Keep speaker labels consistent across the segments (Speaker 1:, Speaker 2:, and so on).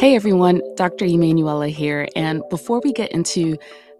Speaker 1: Hey everyone, Dr. Emmanuela here. And before we get into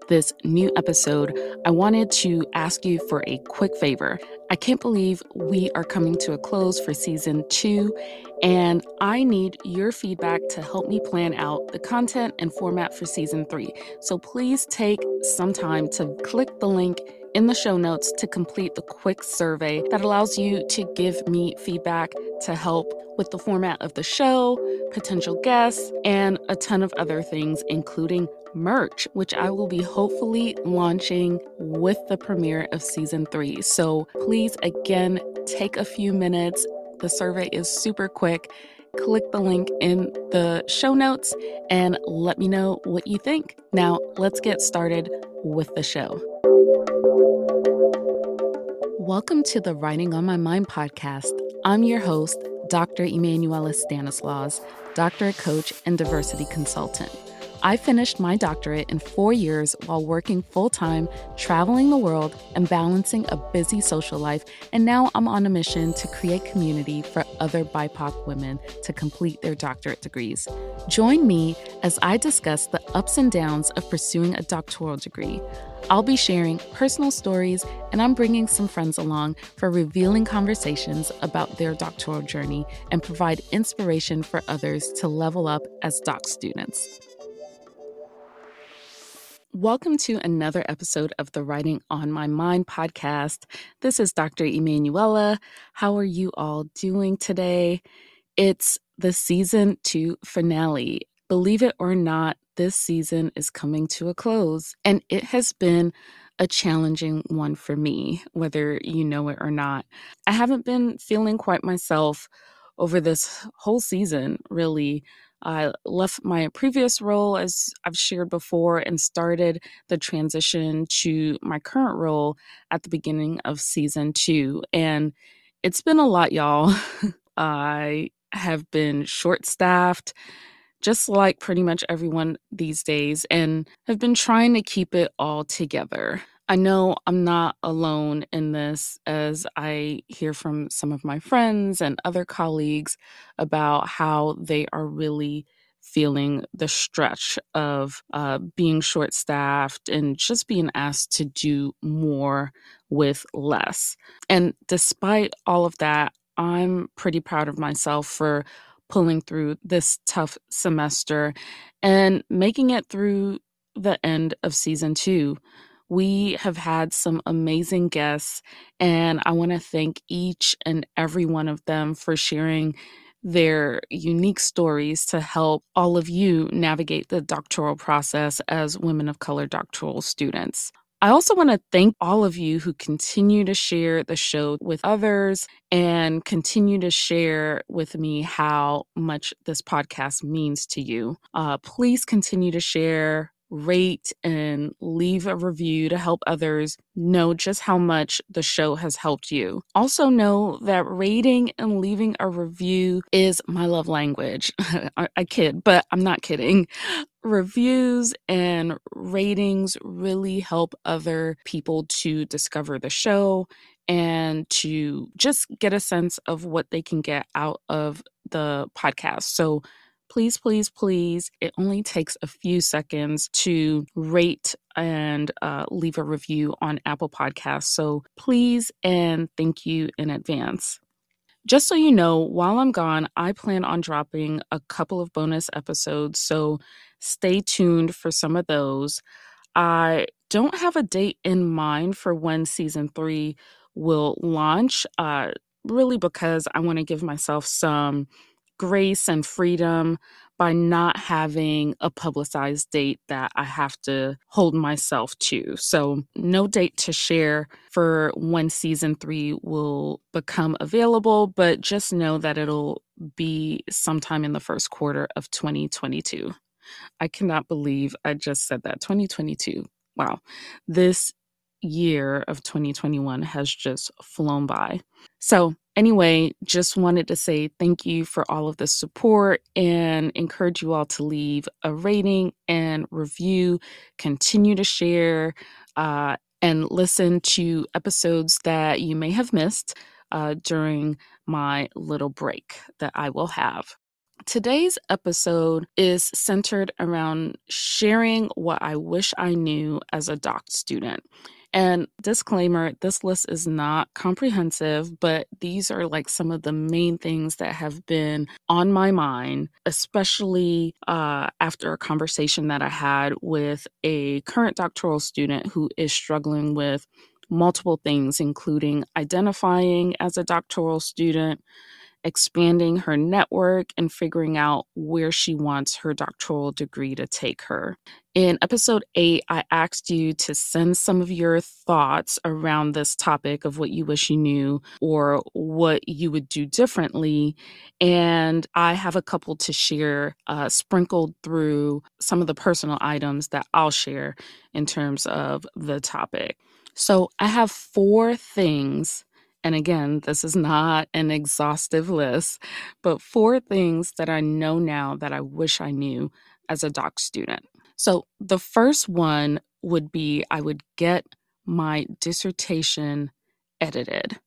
Speaker 1: this new episode, I wanted to ask you for a quick favor. I can't believe we are coming to a close for season two, and I need your feedback to help me plan out the content and format for season three. So please take some time to click the link in the show notes to complete the quick survey that allows you to give me feedback to help with the format of the show, potential guests, and a ton of other things, including merch, which I will be hopefully launching with the premiere of season three. So please, again, take a few minutes. The survey is super quick. Click the link in the show notes and let me know what you think. Now, let's get started with the show. Welcome to the Writing on My Mind podcast. I'm your host, Dr. Emmanuela Stanislaus, doctorate coach and diversity consultant. I finished my doctorate in four years while working full time, traveling the world, and balancing a busy social life. And now I'm on a mission to create community for other BIPOC women to complete their doctorate degrees. Join me as I discuss the ups and downs of pursuing a doctoral degree. I'll be sharing personal stories, and I'm bringing some friends along for revealing conversations about their doctoral journey and provide inspiration for others to level up as doc students. Welcome to another episode of the Writing on My Mind podcast. This is Dr. Emmanuela. How are you all doing today? It's the season two finale. Believe it or not, this season is coming to a close, and it has been a challenging one for me, whether you know it or not. I haven't been feeling quite myself over this whole season, really. I left my previous role, as I've shared before, and started the transition to my current role at the beginning of season two. And it's been a lot, y'all. I have been short staffed, just like pretty much everyone these days, and have been trying to keep it all together. I know I'm not alone in this as I hear from some of my friends and other colleagues about how they are really feeling the stretch of uh, being short staffed and just being asked to do more with less. And despite all of that, I'm pretty proud of myself for pulling through this tough semester and making it through the end of season two. We have had some amazing guests, and I want to thank each and every one of them for sharing their unique stories to help all of you navigate the doctoral process as women of color doctoral students. I also want to thank all of you who continue to share the show with others and continue to share with me how much this podcast means to you. Uh, please continue to share rate and leave a review to help others know just how much the show has helped you. Also, know that rating and leaving a review is my love language. I, kid, but I'm not kidding. Reviews and ratings really help other people to discover the show and to just get a sense of what they can get out of the podcast. So, please, please, please, it only takes a few seconds to rate and uh, leave a review on Apple Podcasts. So please and thank you in advance. Just so you know, while I'm gone, I plan on dropping a couple of bonus episodes, so stay tuned for some of those. I don't have a date in mind for when season three will launch, uh, really because I want to give myself some grace and freedom by not having a publicized date that I have to hold myself to. So, no date to share for when season three will become available, but just know that it'll be sometime in the first quarter of 2022. I cannot believe I just said that 2022. Wow. This year of 2021 has just flown by. So, anyway, just wanted to say thank you for all of the support and encourage you all to leave a rating and review. Continue to share uh, and listen to episodes that you may have missed uh, during my little break that I will have. Today's episode is centered around sharing what I wish I knew as a doc student. And disclaimer this list is not comprehensive, but these are like some of the main things that have been on my mind, especially uh, after a conversation that I had with a current doctoral student who is struggling with multiple things, including identifying as a doctoral student, expanding her network and figuring out where she wants her doctoral degree to take her. In episode eight, I asked you to send some of your thoughts around this topic of what you wish you knew or what you would do differently. And I have a couple to share, uh, sprinkled through some of the personal items that I'll share in terms of the topic. So I have four things and again, this is not an exhaustive list, but four things that I know now that I wish I knew as a doc student. So the first one would be I would get my dissertation edited.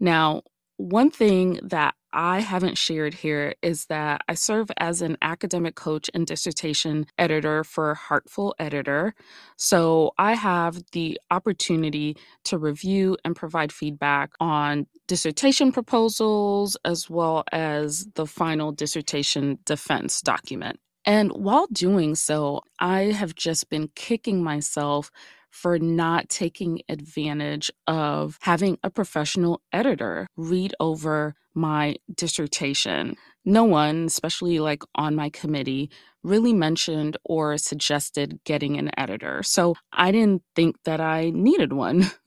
Speaker 1: Now, one thing that I haven't shared here is that I serve as an academic coach and dissertation editor for Heartful Editor. So I have the opportunity to review and provide feedback on dissertation proposals as well as the final dissertation defense document. And while doing so, I have just been kicking myself for not taking advantage of having a professional editor read over my dissertation. No one, especially like on my committee, really mentioned or suggested getting an editor. So I didn't think that I needed one.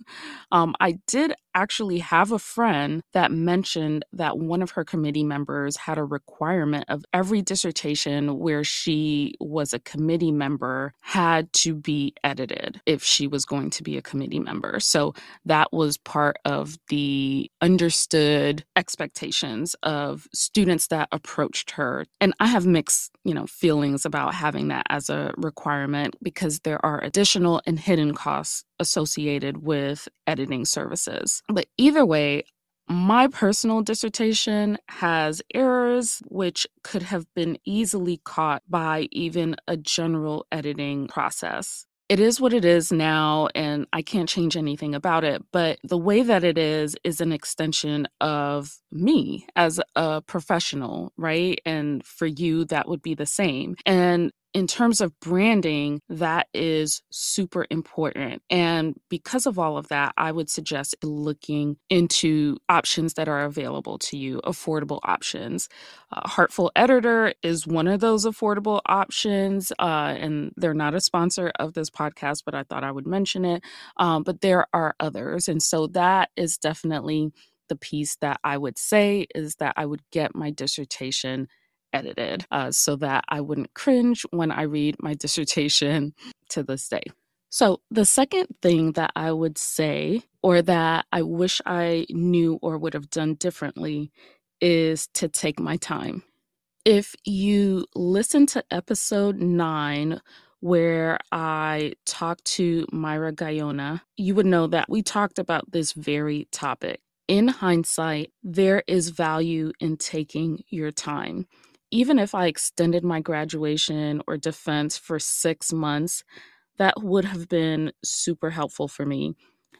Speaker 1: Um, I did actually have a friend that mentioned that one of her committee members had a requirement of every dissertation where she was a committee member had to be edited if she was going to be a committee member. So that was part of the understood expectations of students that approached her. And I have mixed, you know, feelings about having that as a requirement because there are additional and hidden costs associated with editing services. But either way, my personal dissertation has errors which could have been easily caught by even a general editing process. It is what it is now, and I can't change anything about it. But the way that it is is an extension of me as a professional, right? And for you, that would be the same. And in terms of branding, that is super important. And because of all of that, I would suggest looking into options that are available to you, affordable options. Uh, Heartful Editor is one of those affordable options. Uh, and they're not a sponsor of this podcast, but I thought I would mention it. Um, but there are others. And so that is definitely the piece that I would say is that I would get my dissertation edited uh, so that I wouldn't cringe when I read my dissertation to this day. So, the second thing that I would say, or that I wish I knew or would have done differently, is to take my time. If you listen to episode nine, where I talked to Myra Guyona, you would know that we talked about this very topic. In hindsight, there is value in taking your time even if I extended my graduation or defense for six months, that would have been super helpful for me.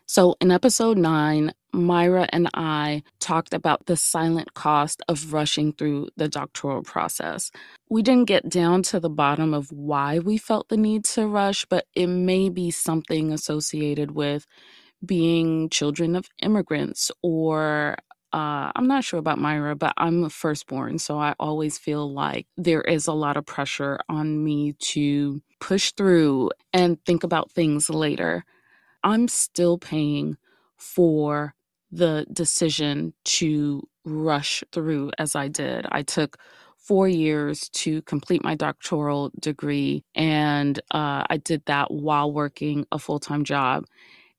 Speaker 1: So, in episode nine, Myra and I talked about the silent cost of rushing through the doctoral process. We didn't get down to the bottom of why we felt the need to rush, but it may be something associated with being children of immigrants or uh, I'm not sure about Myra, but I'm a firstborn. So I always feel like there is a lot of pressure on me to push through and think about things later. I'm still paying for the decision to rush through as I did. I took four years to complete my doctoral degree, and uh, I did that while working a full time job.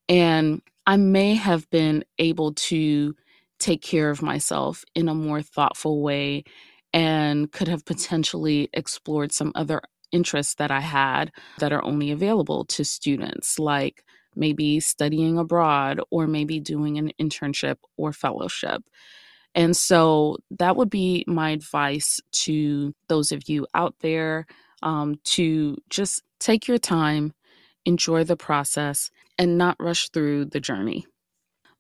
Speaker 1: And I may have been able to take care of myself in a more thoughtful way and could have potentially explored some other interests that I had that are only available to students, like maybe studying abroad or maybe doing an internship or fellowship. And so that would be my advice to those of you out there um, to just take your time, enjoy the process, and not rush through the journey.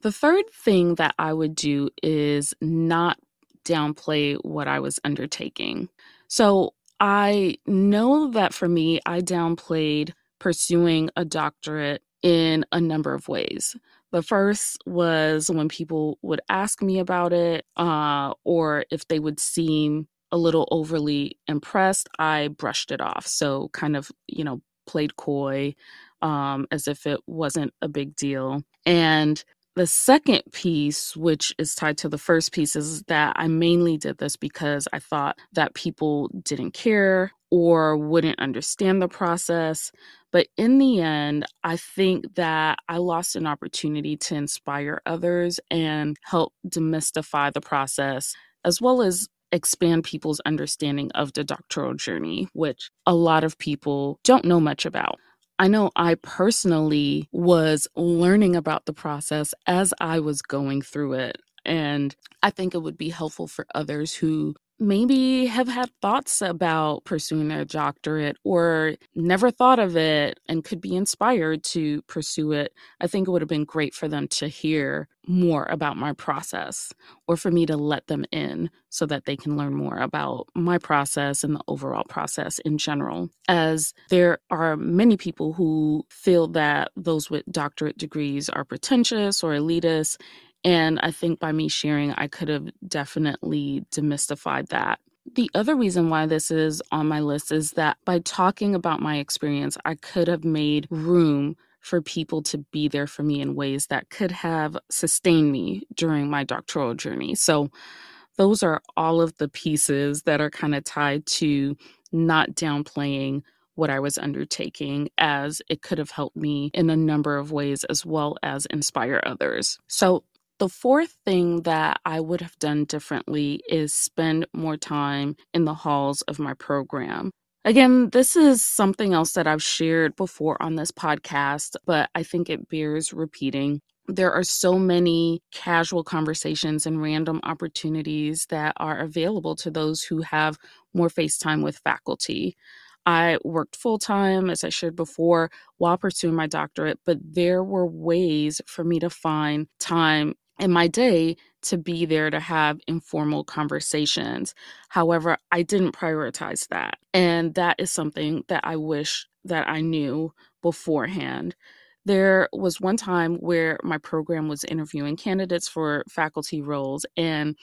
Speaker 1: The third thing that I would do is not downplay what I was undertaking. So I know that for me, I downplayed pursuing a doctorate in a number of ways. The first was when people would ask me about it, uh, or if they would seem a little overly impressed, I brushed it off. So, kind of, you know, played coy um, as if it wasn't a big deal. And the second piece, which is tied to the first piece, is that I mainly did this because I thought that people didn't care or wouldn't understand the process. But in the end, I think that I lost an opportunity to inspire others and help demystify the process, as well as expand people's understanding of the doctoral journey, which a lot of people don't know much about. I know I personally was learning about the process as I was going through it. And I think it would be helpful for others who maybe have had thoughts about pursuing their doctorate or never thought of it and could be inspired to pursue it, I think it would have been great for them to hear more about my process or for me to let them in so that they can learn more about my process and the overall process in general. As there are many people who feel that those with doctorate degrees are pretentious or elitist and I think by me sharing, I could have definitely demystified that. The other reason why this is on my list is that by talking about my experience, I could have made room for people to be there for me in ways that could have sustained me during my doctoral journey. So, those are all of the pieces that are kind of tied to not downplaying what I was undertaking, as it could have helped me in a number of ways as well as inspire others. So, the fourth thing that I would have done differently is spend more time in the halls of my program. Again, this is something else that I've shared before on this podcast, but I think it bears repeating. There are so many casual conversations and random opportunities that are available to those who have more face time with faculty. I worked full time, as I shared before, while pursuing my doctorate, but there were ways for me to find time in my day to be there to have informal conversations. However, I didn't prioritize that. And that is something that I wish that I knew beforehand. There was one time where my program was interviewing candidates for faculty roles, and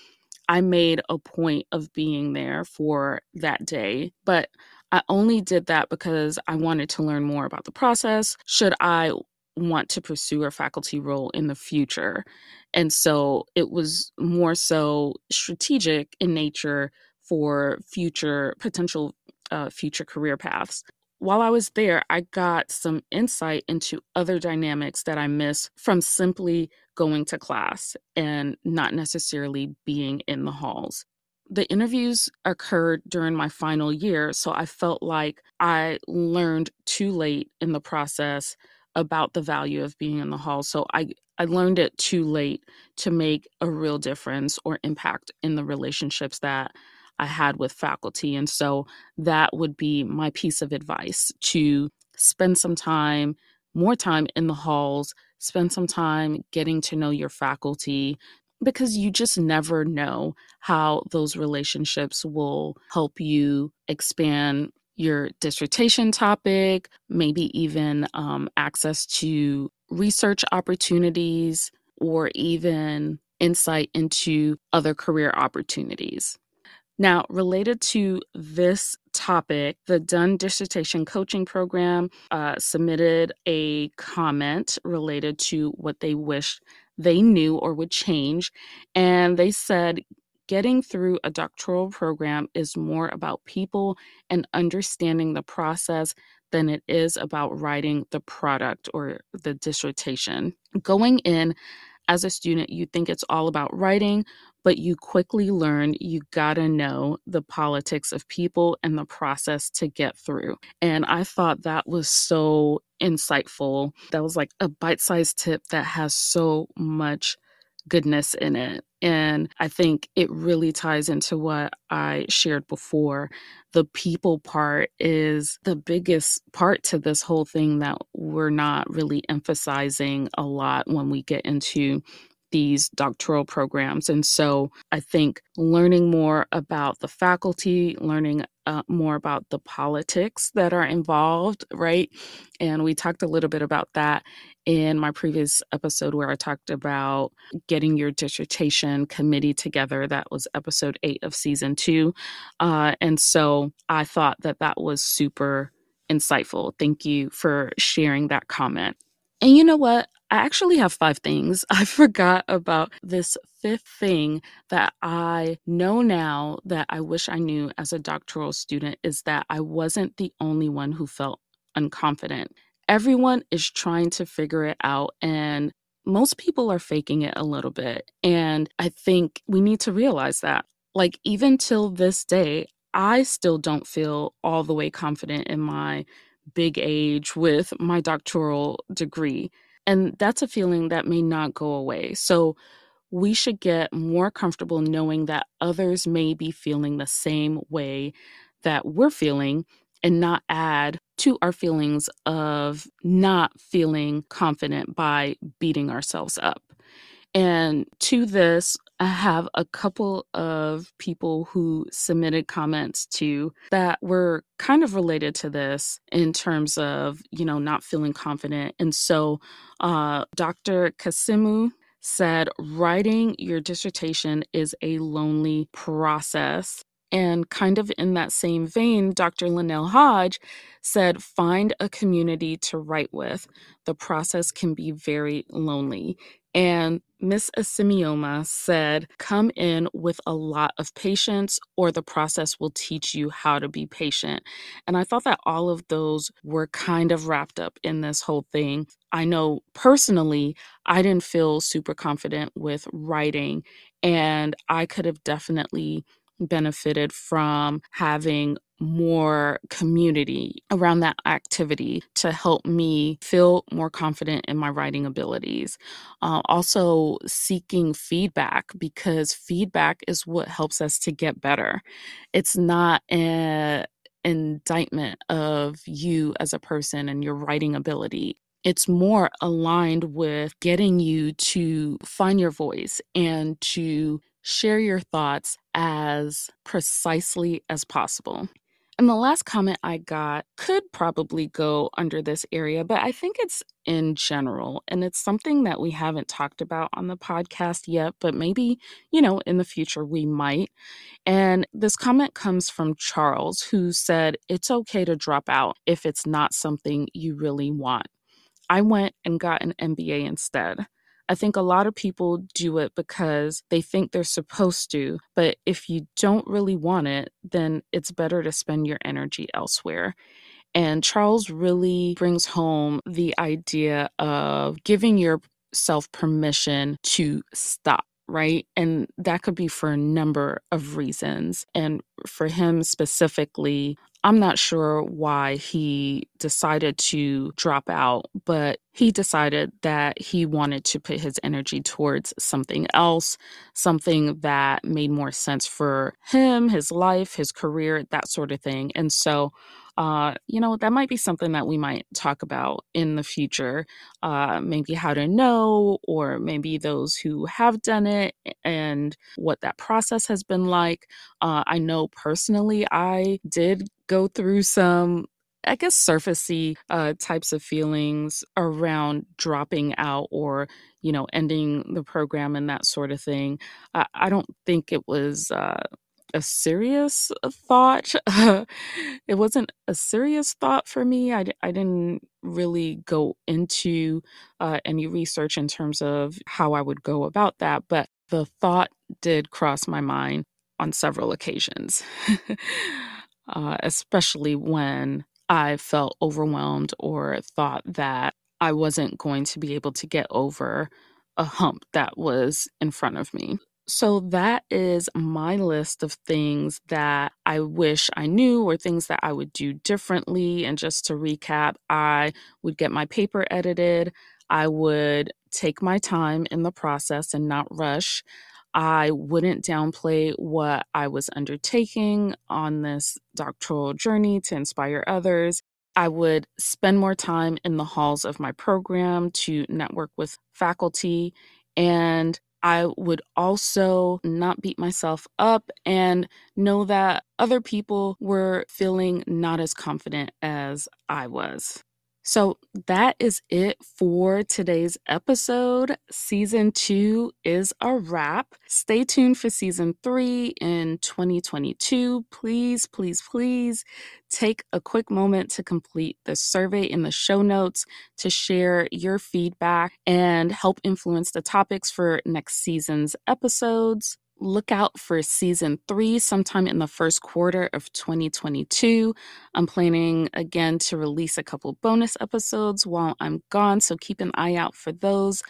Speaker 1: I made a point of being there for that day. But I only did that because I wanted to learn more about the process. Should I want to pursue a faculty role in the future. And so it was more so strategic in nature for future potential uh, future career paths. While I was there, I got some insight into other dynamics that I miss from simply going to class and not necessarily being in the halls. The interviews occurred during my final year, so I felt like I learned too late in the process about the value of being in the hall. So I, I learned it too late to make a real difference or impact in the relationships that I had with faculty. And so that would be my piece of advice to spend some time, more time in the halls, spend some time getting to know your faculty, because you just never know how those relationships will help you expand your dissertation topic, maybe even um, access to research opportunities, or even insight into other career opportunities. Now, related to this topic, the Dunn Dissertation Coaching Program uh, submitted a comment related to what they wish they knew or would change. And they said, getting through a doctoral program is more about people and understanding the process than it is about writing the product or the dissertation. Going in as a student, you think it's all about writing, but you quickly learn you gotta know the politics of people and the process to get through. And I thought that was so insightful. That was like a bite sized tip that has so much goodness in it. And I think it really ties into what I shared before. The people part is the biggest part to this whole thing that we're not really emphasizing a lot when we get into these doctoral programs. And so I think learning more about the faculty, learning uh, more about the politics that are involved, right? And we talked a little bit about that in my previous episode where I talked about getting your dissertation committee together. That was episode eight of season two. Uh, and so I thought that that was super insightful. Thank you for sharing that comment. And you know what? I actually have five things. I forgot about this fifth thing that I know now that I wish I knew as a doctoral student is that I wasn't the only one who felt unconfident. Everyone is trying to figure it out, and most people are faking it a little bit. And I think we need to realize that. Like, even till this day, I still don't feel all the way confident in my big age with my doctoral degree. And that's a feeling that may not go away. So we should get more comfortable knowing that others may be feeling the same way that we're feeling and not add to our feelings of not feeling confident by beating ourselves up. And to this, I have a couple of people who submitted comments to that were kind of related to this in terms of, you know, not feeling confident. And so uh, Dr. Kasimu said, writing your dissertation is a lonely process. And kind of in that same vein, Dr. Linnell Hodge said, find a community to write with. The process can be very lonely. And Miss Asimioma said, come in with a lot of patience, or the process will teach you how to be patient. And I thought that all of those were kind of wrapped up in this whole thing. I know personally, I didn't feel super confident with writing, and I could have definitely benefited from having more community around that activity to help me feel more confident in my writing abilities. Uh, also, seeking feedback because feedback is what helps us to get better. It's not an indictment of you as a person and your writing ability it's more aligned with getting you to find your voice and to share your thoughts as precisely as possible. And the last comment I got could probably go under this area, but I think it's in general. And it's something that we haven't talked about on the podcast yet, but maybe, you know, in the future we might. And this comment comes from Charles, who said, It's okay to drop out if it's not something you really want. I went and got an MBA instead. I think a lot of people do it because they think they're supposed to, but if you don't really want it, then it's better to spend your energy elsewhere. And Charles really brings home the idea of giving yourself permission to stop right? And that could be for a number of reasons. And for him specifically, I'm not sure why he decided to drop out, but he decided that he wanted to put his energy towards something else, something that made more sense for him, his life, his career, that sort of thing. And so uh, you know, that might be something that we might talk about in the future. Uh, maybe how to know, or maybe those who have done it and what that process has been like. Uh, I know personally, I did go through some I guess surfacey uh, types of feelings around dropping out or you know ending the program and that sort of thing. I, I don't think it was uh, a serious thought. it wasn't a serious thought for me. I, I didn't really go into uh, any research in terms of how I would go about that, but the thought did cross my mind on several occasions, uh, especially when I felt overwhelmed or thought that I wasn't going to be able to get over a hump that was in front of me. So that is my list of things that I wish I knew or things that I would do differently. And just to recap, I would get my paper edited. I would take my time in the process and not rush. I wouldn't downplay what I was undertaking on this doctoral journey to inspire others. I would spend more time in the halls of my program to network with faculty. And I would also not beat myself up and know that other people were feeling not as confident as I was. So that is it for today's episode. Season two is a wrap. Stay tuned for season three in 2022. Please, please, please take a quick moment to complete the survey in the show notes to share your feedback and help influence the topics for next season's episodes look out for season three sometime in the first quarter of 2022. I'm planning again to release a couple bonus episodes while I'm gone, so keep an eye out for those.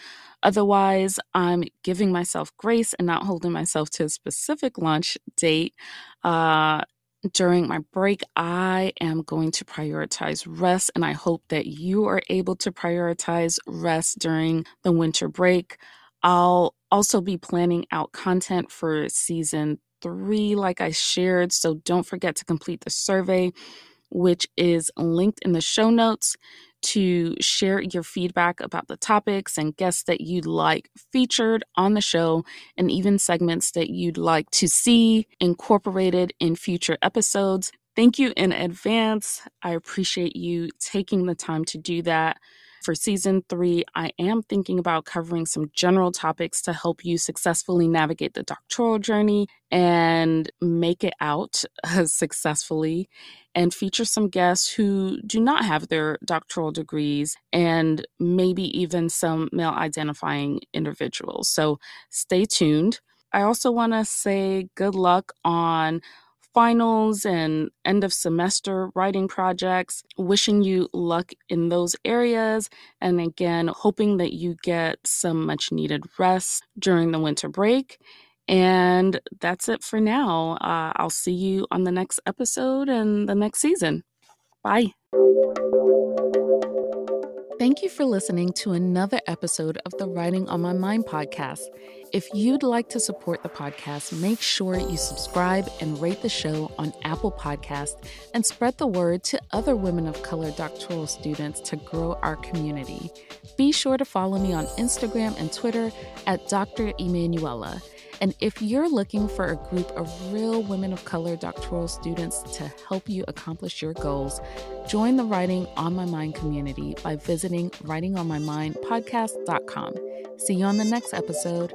Speaker 1: Otherwise, I'm giving myself grace and not holding myself to a specific launch date. Uh, during my break, I am going to prioritize rest, and I hope that you are able to prioritize rest during the winter break. I'll also be planning out content for season three, like I shared. So don't forget to complete the survey, which is linked in the show notes to share your feedback about the topics and guests that you'd like featured on the show, and even segments that you'd like to see incorporated in future episodes. Thank you in advance. I appreciate you taking the time to do that. For season three, I am thinking about covering some general topics to help you successfully navigate the doctoral journey and make it out successfully, and feature some guests who do not have their doctoral degrees and maybe even some male identifying individuals. So stay tuned. I also want to say good luck on finals and end of semester writing projects. Wishing you luck in those areas. And again, hoping that you get some much needed rest during the winter break. And that's it for now. Uh, I'll see you on the next episode and the next season. Bye. Thank you for listening to another episode of the Writing on My Mind podcast. If you'd like to support the podcast, make sure you subscribe and rate the show on Apple Podcast and spread the word to other women of color doctoral students to grow our community. Be sure to follow me on Instagram and Twitter at Dr. Emmanuela. And if you're looking for a group of real women of color doctoral students to help you accomplish your goals, join the Writing on My Mind community by visiting writingonmymindpodcast.com. See you on the next episode.